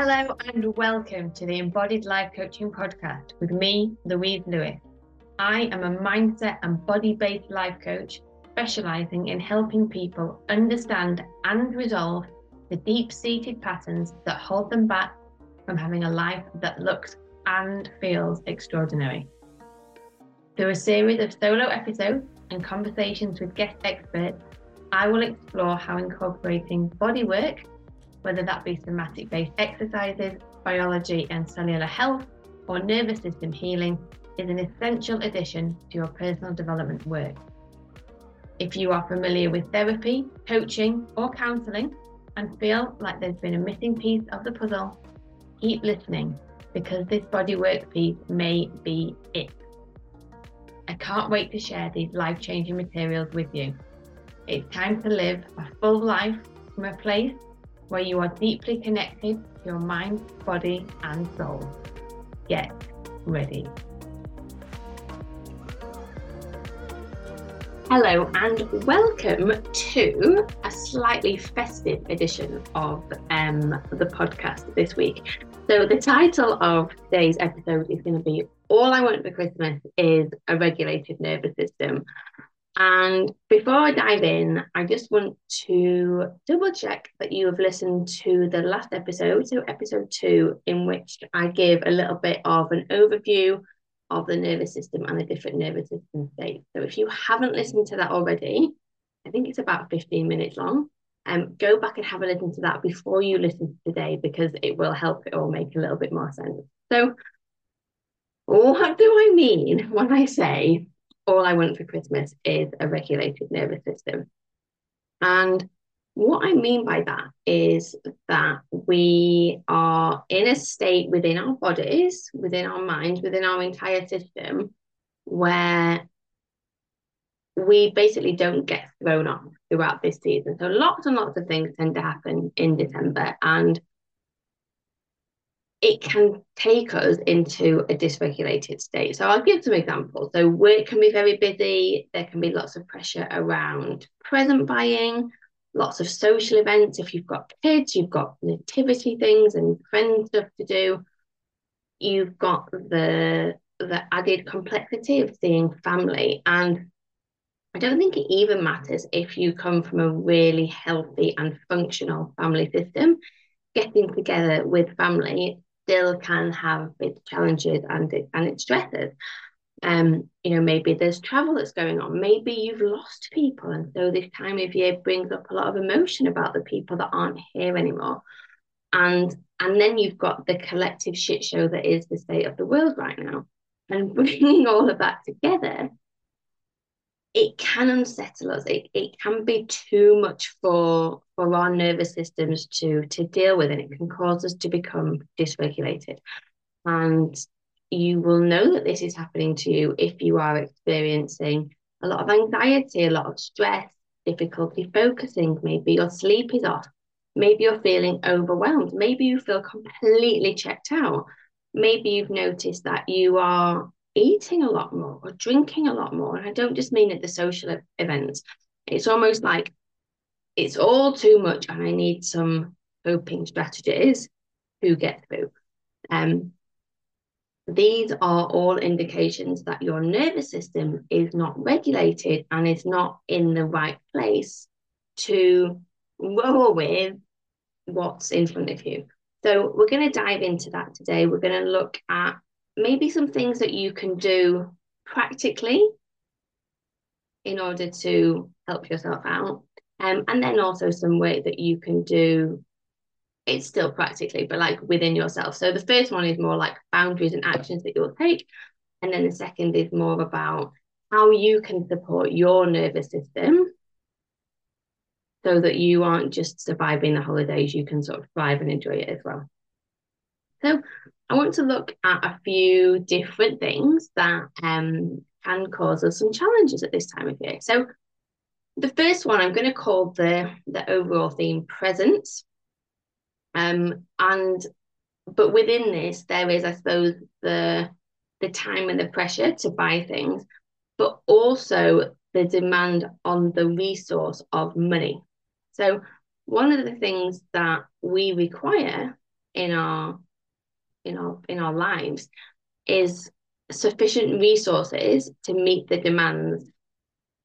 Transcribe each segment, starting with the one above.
Hello and welcome to the Embodied Life Coaching Podcast with me, Louise Lewis. I am a mindset and body based life coach specializing in helping people understand and resolve the deep seated patterns that hold them back from having a life that looks and feels extraordinary. Through a series of solo episodes and conversations with guest experts, I will explore how incorporating body work whether that be somatic based exercises, biology and cellular health, or nervous system healing, is an essential addition to your personal development work. If you are familiar with therapy, coaching, or counselling and feel like there's been a missing piece of the puzzle, keep listening because this bodywork piece may be it. I can't wait to share these life changing materials with you. It's time to live a full life from a place where you are deeply connected to your mind, body, and soul. Get ready. Hello, and welcome to a slightly festive edition of um, the podcast this week. So, the title of today's episode is going to be All I Want for Christmas is a Regulated Nervous System. And before I dive in, I just want to double check that you have listened to the last episode, so episode two, in which I give a little bit of an overview of the nervous system and the different nervous system states. So if you haven't listened to that already, I think it's about 15 minutes long. Um, go back and have a listen to that before you listen to today because it will help it all make a little bit more sense. So, what do I mean when I say all I want for Christmas is a regulated nervous system. And what I mean by that is that we are in a state within our bodies, within our minds, within our entire system, where we basically don't get thrown off throughout this season. So lots and lots of things tend to happen in December. And it can take us into a dysregulated state. So I'll give some examples. So work can be very busy. There can be lots of pressure around present buying, lots of social events. If you've got kids, you've got nativity things and friend stuff to do. You've got the the added complexity of seeing family. And I don't think it even matters if you come from a really healthy and functional family system. Getting together with family still can have its challenges and it, and its stresses. Um, you know, maybe there's travel that's going on. Maybe you've lost people, and so this time of year brings up a lot of emotion about the people that aren't here anymore. And and then you've got the collective shit show that is the state of the world right now. And bringing all of that together it can unsettle us. It, it can be too much for for our nervous systems to to deal with, and it can cause us to become dysregulated. And you will know that this is happening to you if you are experiencing a lot of anxiety, a lot of stress, difficulty focusing. Maybe your sleep is off. Maybe you're feeling overwhelmed. Maybe you feel completely checked out. Maybe you've noticed that you are eating a lot more or drinking a lot more. And I don't just mean at the social events. It's almost like it's all too much and I need some coping strategies to get through. Um, these are all indications that your nervous system is not regulated and is not in the right place to roll with what's in front of you. So, we're going to dive into that today. We're going to look at maybe some things that you can do practically in order to help yourself out. Um, and then also some work that you can do it's still practically but like within yourself. So the first one is more like boundaries and actions that you'll take. And then the second is more about how you can support your nervous system so that you aren't just surviving the holidays. You can sort of thrive and enjoy it as well so I want to look at a few different things that um, can cause us some challenges at this time of year. So the first one I'm going to call the the overall theme presents. Um, and but within this, there is, I suppose, the the time and the pressure to buy things, but also the demand on the resource of money. So one of the things that we require in our in our in our lives is sufficient resources to meet the demands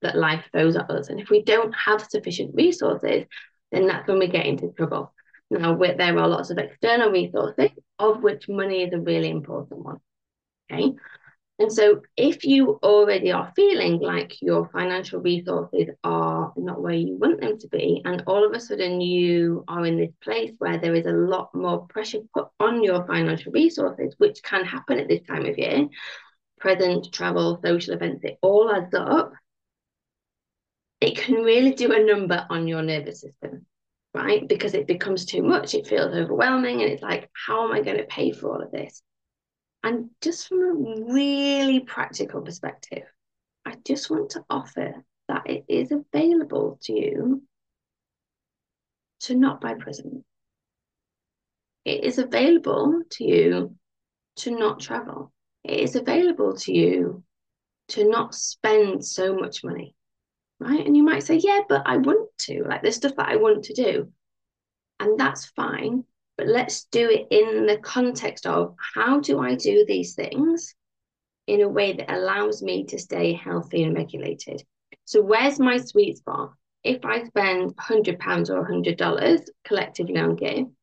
that life throws at us. And if we don't have sufficient resources, then that's when we get into trouble. Now, there are lots of external resources, of which money is a really important one. Okay. And so, if you already are feeling like your financial resources are not where you want them to be, and all of a sudden you are in this place where there is a lot more pressure put on your financial resources, which can happen at this time of year present, travel, social events, it all adds up. It can really do a number on your nervous system, right? Because it becomes too much, it feels overwhelming, and it's like, how am I going to pay for all of this? And just from a really practical perspective, I just want to offer that it is available to you to not buy presents. It is available to you to not travel. It is available to you to not spend so much money, right? And you might say, yeah, but I want to, like there's stuff that I want to do. And that's fine but let's do it in the context of how do I do these things in a way that allows me to stay healthy and regulated. So, where's my sweet spot? If I spend £100 or $100 collectively on game,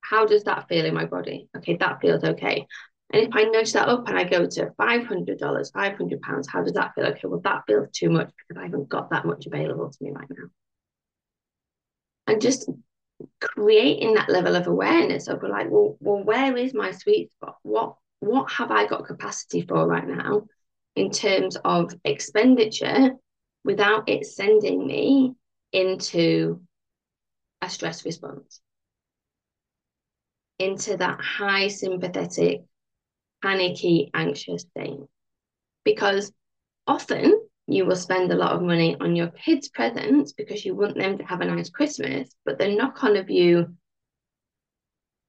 how does that feel in my body? Okay, that feels okay. And if I nudge that up and I go to $500, £500, how does that feel? Okay, well, that feels too much because I haven't got that much available to me right now. And just creating that level of awareness of like, well, well, where is my sweet spot? What what have I got capacity for right now in terms of expenditure without it sending me into a stress response, into that high sympathetic, panicky, anxious state. Because often you will spend a lot of money on your kids' presents because you want them to have a nice Christmas, but the knock on of you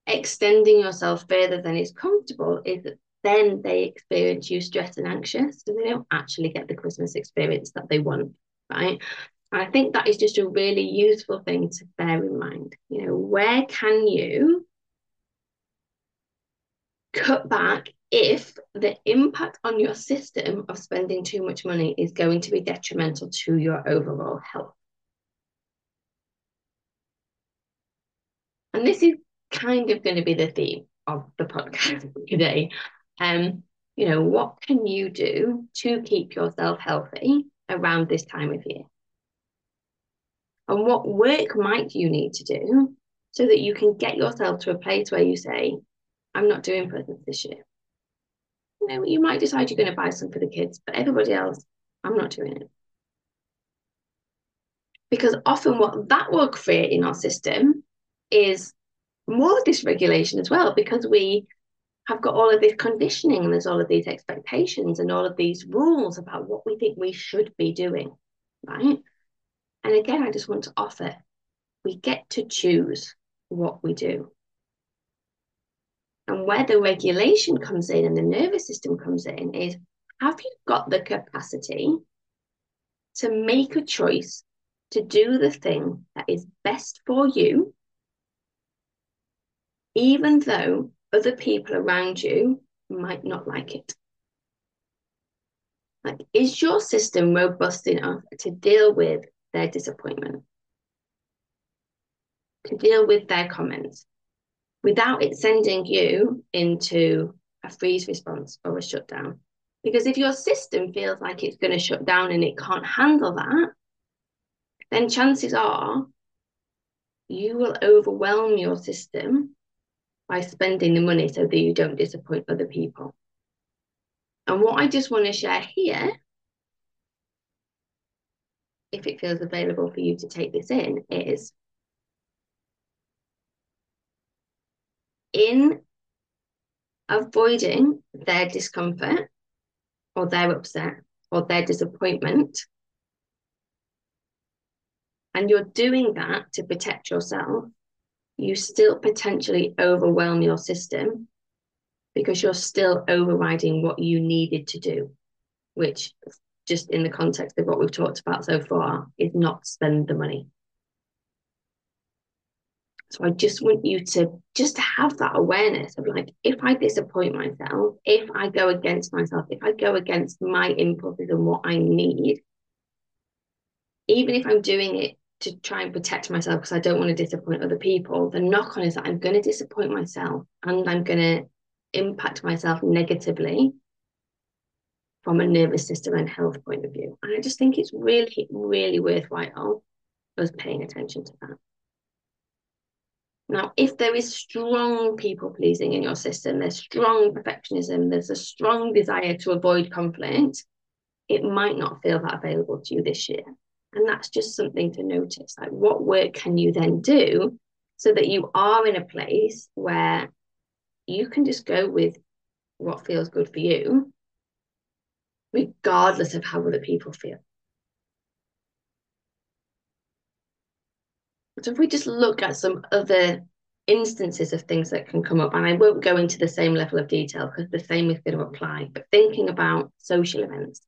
extending yourself further than is comfortable is that then they experience you stressed and anxious, so they don't actually get the Christmas experience that they want, right? And I think that is just a really useful thing to bear in mind. You know, where can you cut back if the impact on your system of spending too much money is going to be detrimental to your overall health. And this is kind of going to be the theme of the podcast today. Um, you know, what can you do to keep yourself healthy around this time of year? And what work might you need to do so that you can get yourself to a place where you say, I'm not doing presents this year you know, you might decide you're going to buy some for the kids, but everybody else, I'm not doing it. Because often what that will create in our system is more dysregulation as well, because we have got all of this conditioning and there's all of these expectations and all of these rules about what we think we should be doing, right? And again, I just want to offer we get to choose what we do. And where the regulation comes in and the nervous system comes in is have you got the capacity to make a choice to do the thing that is best for you, even though other people around you might not like it? Like, is your system robust enough to deal with their disappointment, to deal with their comments, without it sending you into a freeze response or a shutdown. Because if your system feels like it's going to shut down and it can't handle that, then chances are you will overwhelm your system by spending the money so that you don't disappoint other people. And what I just want to share here, if it feels available for you to take this in, is in avoiding their discomfort or their upset or their disappointment, and you're doing that to protect yourself, you still potentially overwhelm your system because you're still overriding what you needed to do, which, just in the context of what we've talked about so far, is not spend the money. So I just want you to just have that awareness of like, if I disappoint myself, if I go against myself, if I go against my impulses and what I need, even if I'm doing it to try and protect myself because I don't want to disappoint other people, the knock on is that I'm going to disappoint myself and I'm going to impact myself negatively from a nervous system and health point of view. And I just think it's really, really worthwhile us paying attention to that. Now, if there is strong people pleasing in your system, there's strong perfectionism, there's a strong desire to avoid conflict, it might not feel that available to you this year. And that's just something to notice. Like, what work can you then do so that you are in a place where you can just go with what feels good for you, regardless of how other people feel? So if we just look at some other instances of things that can come up, and I won't go into the same level of detail because the same is going to apply, but thinking about social events,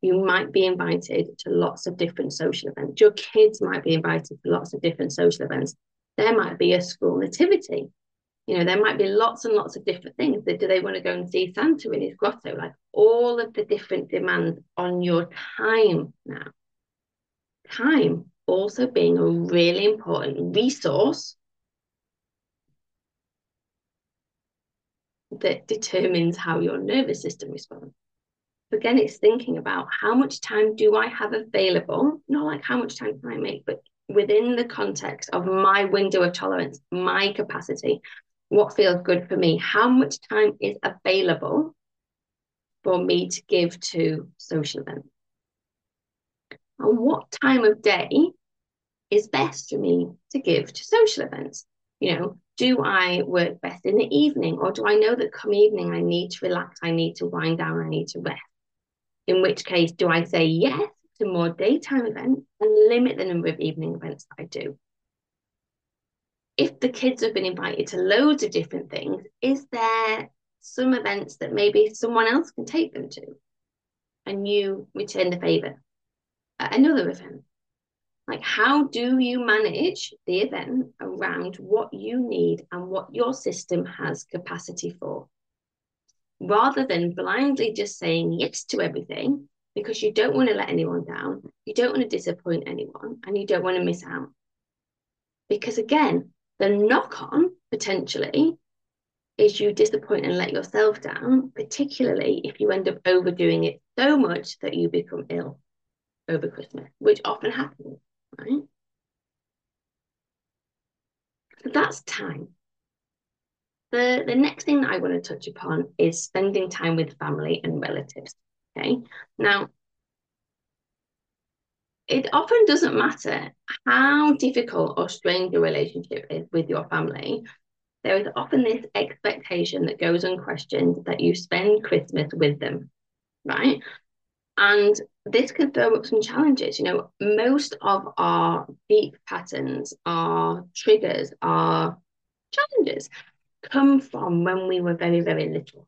you might be invited to lots of different social events. Your kids might be invited to lots of different social events. There might be a school nativity. You know, there might be lots and lots of different things. Do they want to go and see Santa in his grotto? Like all of the different demands on your time now. Time also being a really important resource that determines how your nervous system responds. Again, it's thinking about how much time do I have available, not like how much time can I make, but within the context of my window of tolerance, my capacity, what feels good for me, how much time is available for me to give to social events. And what time of day is best for me to give to social events? You know, do I work best in the evening or do I know that come evening I need to relax, I need to wind down, I need to rest? In which case, do I say yes to more daytime events and limit the number of evening events that I do? If the kids have been invited to loads of different things, is there some events that maybe someone else can take them to and you return the favor at another event? Like, how do you manage the event around what you need and what your system has capacity for? Rather than blindly just saying yes to everything because you don't want to let anyone down, you don't want to disappoint anyone, and you don't want to miss out. Because again, the knock on potentially is you disappoint and let yourself down, particularly if you end up overdoing it so much that you become ill over Christmas, which often happens right? So that's time. The, the next thing that I want to touch upon is spending time with family and relatives. Okay. Now, it often doesn't matter how difficult or strained your relationship is with your family. There is often this expectation that goes unquestioned that you spend Christmas with them, right? And this could throw up some challenges. You know, most of our deep patterns, our triggers, our challenges come from when we were very, very little.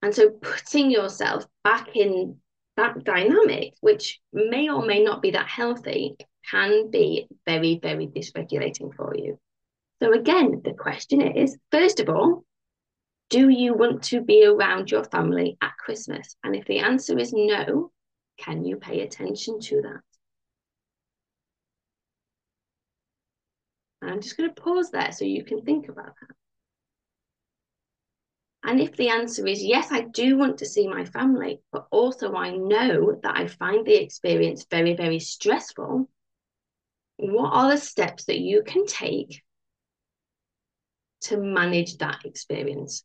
And so putting yourself back in that dynamic, which may or may not be that healthy, can be very, very dysregulating for you. So, again, the question is first of all, do you want to be around your family at Christmas? And if the answer is no, can you pay attention to that? I'm just going to pause there so you can think about that. And if the answer is yes, I do want to see my family, but also I know that I find the experience very, very stressful, what are the steps that you can take to manage that experience?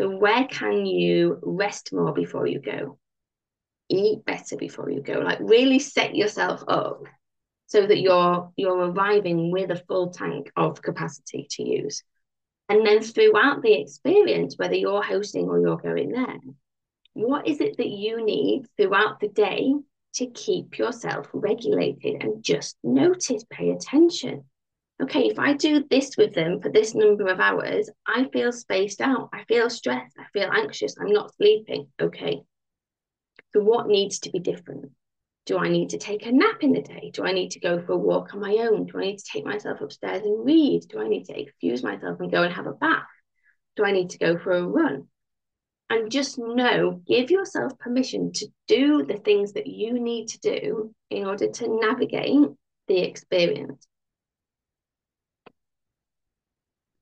So, where can you rest more before you go? Eat better before you go. Like, really set yourself up so that you're you're arriving with a full tank of capacity to use. And then throughout the experience, whether you're hosting or you're going there, what is it that you need throughout the day to keep yourself regulated and just notice, pay attention? Okay, if I do this with them for this number of hours, I feel spaced out. I feel stressed. I feel anxious. I'm not sleeping. Okay. So, what needs to be different? Do I need to take a nap in the day? Do I need to go for a walk on my own? Do I need to take myself upstairs and read? Do I need to excuse myself and go and have a bath? Do I need to go for a run? And just know, give yourself permission to do the things that you need to do in order to navigate the experience.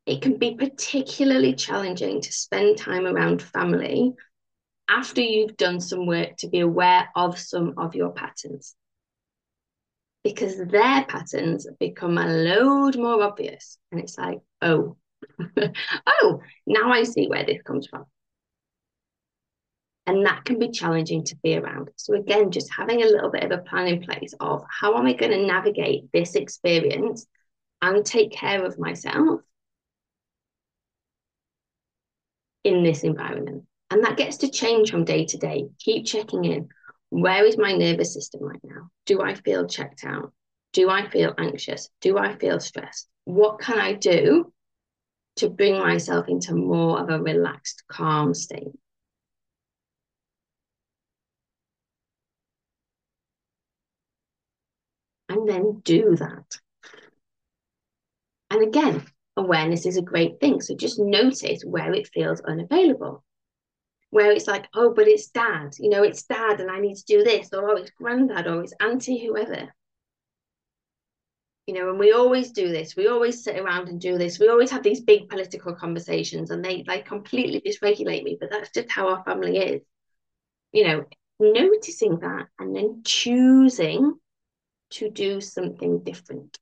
It can be particularly challenging to spend time around family after you've done some work to be aware of some of your patterns. Because their patterns become a load more obvious. And it's like, oh, oh, now I see where this comes from. And that can be challenging to be around. So, again, just having a little bit of a plan in place of how am I going to navigate this experience and take care of myself in this environment. And that gets to change from day to day. Keep checking in. Where is my nervous system right now? Do I feel checked out? Do I feel anxious? Do I feel stressed? What can I do to bring myself into more of a relaxed, calm state? And then do that. And again, awareness is a great thing. So just notice where it feels unavailable where it's like, oh, but it's dad, you know, it's dad and I need to do this, or oh, it's granddad, or it's auntie, whoever. You know, and we always do this. We always sit around and do this. We always have these big political conversations and they like completely dysregulate me, but that's just how our family is. You know, noticing that and then choosing to do something different.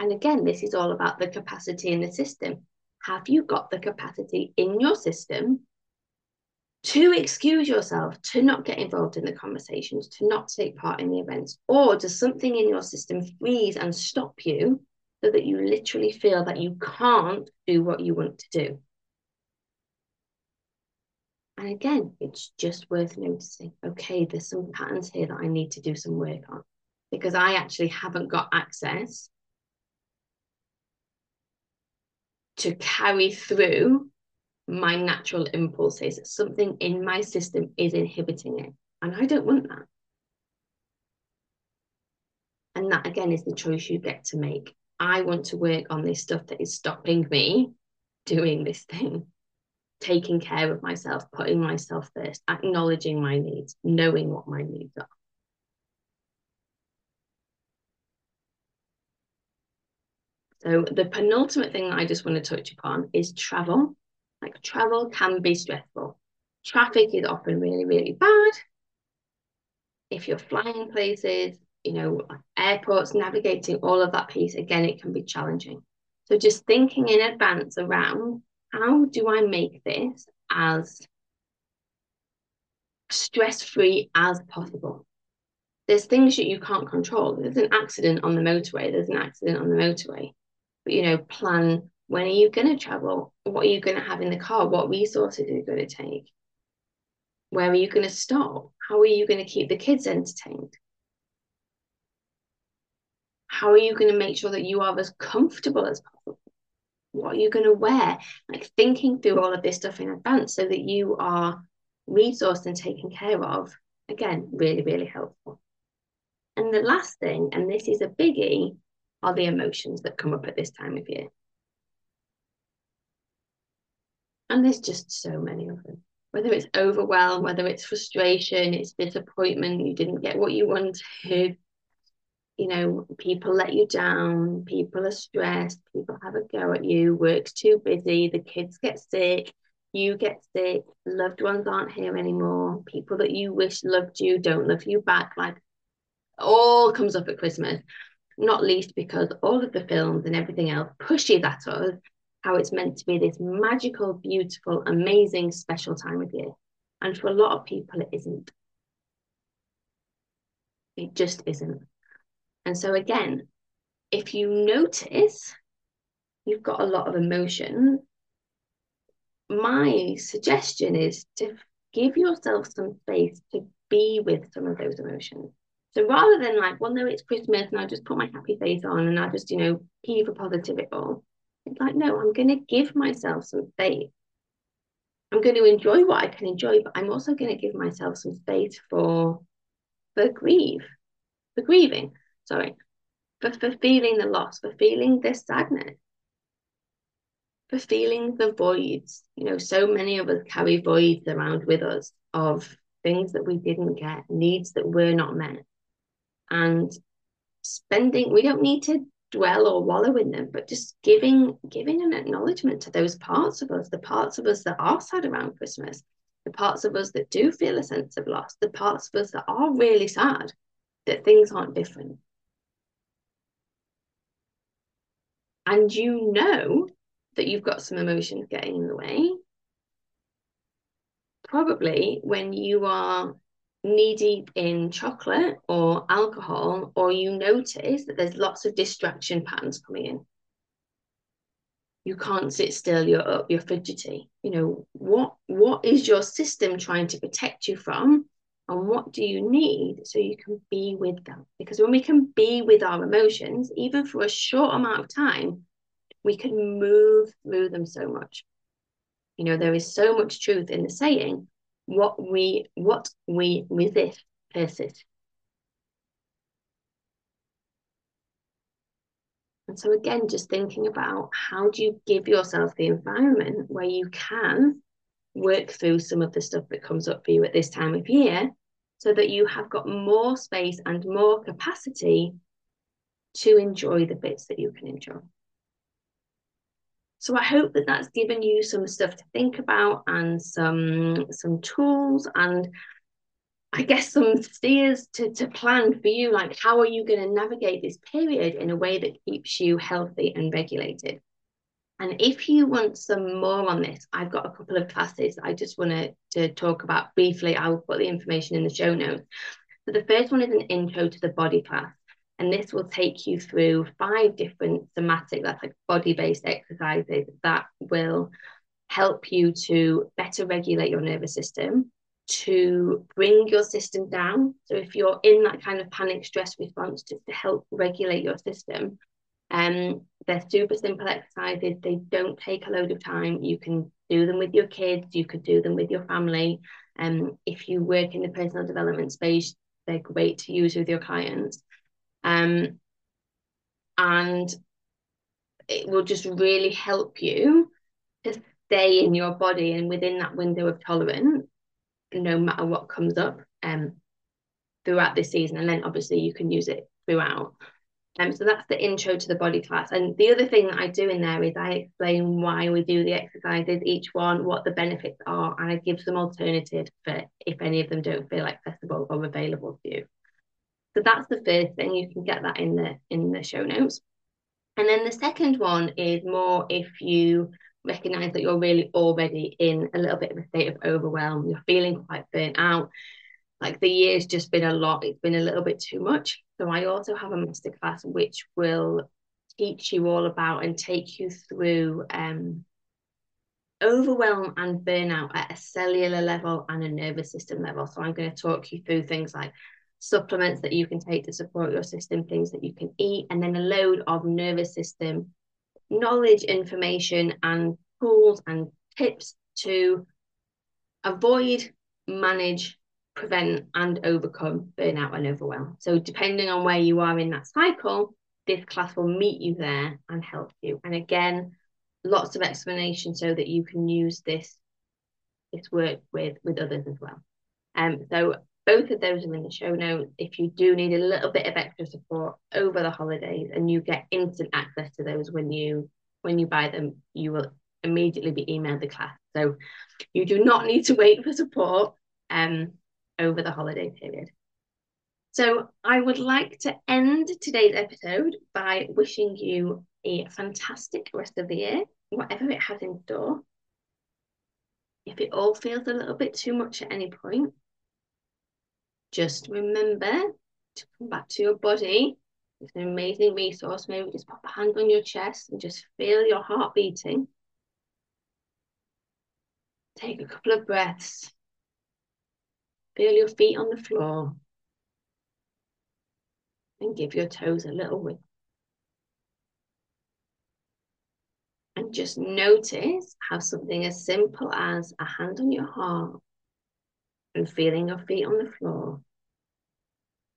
And again, this is all about the capacity in the system have you got the capacity in your system to excuse yourself, to not get involved in the conversations, to not take part in the events? Or does something in your system freeze and stop you so that you literally feel that you can't do what you want to do? And again, it's just worth noticing okay, there's some patterns here that I need to do some work on because I actually haven't got access to carry through my natural impulses. Something in my system is inhibiting it. And I don't want that. And that again is the choice you get to make. I want to work on this stuff that is stopping me doing this thing, taking care of myself, putting myself first, acknowledging my needs, knowing what my needs are. So the penultimate thing that I just want to touch upon is travel. Like travel can be stressful. Traffic is often really, really bad. If you're flying places, you know, airports, navigating all of that piece, again, it can be challenging. So just thinking in advance around how do I make this as stress-free as possible? There's things that you can't control. There's an accident on the motorway. There's an accident on the motorway you know, plan when are you going to travel? What are you going to have in the car? What resources are you going to take? Where are you going to stop? How are you going to keep the kids entertained? How are you going to make sure that you are as comfortable as possible? What are you going to wear? Like thinking through all of this stuff in advance so that you are resourced and taken care of. Again, really, really helpful. And the last thing, and this is a biggie, are the emotions that come up at this time of year. And there's just so many of them. Whether it's overwhelm, whether it's frustration, it's disappointment, you didn't get what you wanted, you know, people let you down, people are stressed, people have a go at you, work's too busy, the kids get sick, you get sick, loved ones aren't here anymore, people that you wish loved you don't love you back, like all comes up at Christmas not least because all of the films and everything else pushes at us how it's meant to be this magical, beautiful, amazing, special time of year. And for a lot of people, it isn't. It just isn't. And so, again, if you notice you've got a lot of emotion, my suggestion is to give yourself some space to be with some of those emotions. So rather than like, well, no, it's Christmas and I just put my happy face on and I just, you know, heave a positive it all. It's like, no, I'm going to give myself some space. I'm going to enjoy what I can enjoy, but I'm also going to give myself some space for for grief, for grieving, sorry, for, for feeling the loss, for feeling the sadness, for feeling the voids. You know, so many of us carry voids around with us of things that we didn't get, needs that were not met. And spending, we don't need to dwell or wallow in them, but just giving giving an acknowledgement to those parts of us, the parts of us that are sad around Christmas, the parts of us that do feel a sense of loss, the parts of us that are really sad that things aren't different. And you know that you've got some emotions getting in the way. Probably when you are knee deep in chocolate or alcohol, or you notice that there's lots of distraction patterns coming in. You can't sit still, you're up, you're fidgety. You know, what what is your system trying to protect you from? And what do you need so you can be with them? Because when we can be with our emotions, even for a short amount of time, we can move through them so much. You know, there is so much truth in the saying what we what we resist persists. And so again, just thinking about how do you give yourself the environment where you can work through some of the stuff that comes up for you at this time of year so that you have got more space and more capacity to enjoy the bits that you can enjoy. So I hope that that's given you some stuff to think about and some some tools and I guess some steers to, to plan for you, like how are you going to navigate this period in a way that keeps you healthy and regulated. And if you want some more on this, I've got a couple of classes I just want to, talk about briefly. I will put the information in the show notes. So the first one is an intro to the body class. And this will take you through five different somatic, that's like body based exercises that will help you to better regulate your nervous system, to bring your system down. So if you're in that kind of panic stress response, just to help regulate your system. Um, they're super simple exercises. They don't take a load of time. You can do them with your kids. You could do them with your family. Um, if you work in the personal development space, they're great to use with your clients. Um, and it will just really help you to stay in your body and within that window of tolerance, no matter what comes up um, throughout this season. And then obviously you can use it throughout. Um, so that's the intro to the body class. And the other thing that I do in there is I explain why we do the exercises, each one, what the benefits are, and I give some alternatives for if any of them don't feel accessible or available to you. So that's the first thing. You can get that in the in the show notes. And then the second one is more if you recognize that you're really already in a little bit of a state of overwhelm, you're feeling quite burnt out, like the year's just been a lot, it's been a little bit too much. So I also have a masterclass which will teach you all about and take you through um, overwhelm and burnout at a cellular level and a nervous system level. So I'm going to talk you through things like supplements that you can take to support your system, things that you can eat, and then a load of nervous system knowledge, information, and tools and tips to avoid, manage, prevent, and overcome burnout and overwhelm. So, depending on where you are in that cycle, this class will meet you there and help you. And again, lots of explanation so that you can use this this work with with others as well. Um, so both of those are in the show notes. If you do need a little bit of extra support over the holidays and you get instant access to those when you when you buy them, you will immediately be emailed the class. So you do not need to wait for support um, over the holiday period. So I would like to end today's episode by wishing you a fantastic rest of the year, whatever it has in store. If it all feels a little bit too much at any point, just remember to come back to your body. It's an amazing resource. Maybe just pop a hand on your chest and just feel your heart beating. Take a couple of breaths. Feel your feet on the floor. And give your toes a little wiggle. And just notice how something as simple as a hand on your heart and feeling your feet on the floor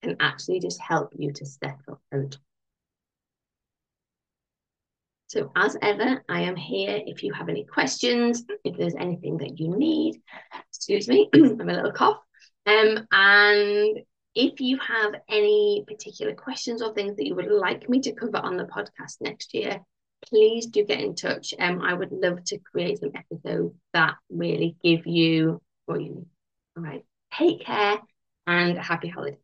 can actually just help you to settle and so as ever, I am here if you have any questions, if there's anything that you need. Excuse me, I'm a little cough. Um, and if you have any particular questions or things that you would like me to cover on the podcast next year, please do get in touch. Um, I would love to create some episodes that really give you what you need. All right. Take care and happy holidays.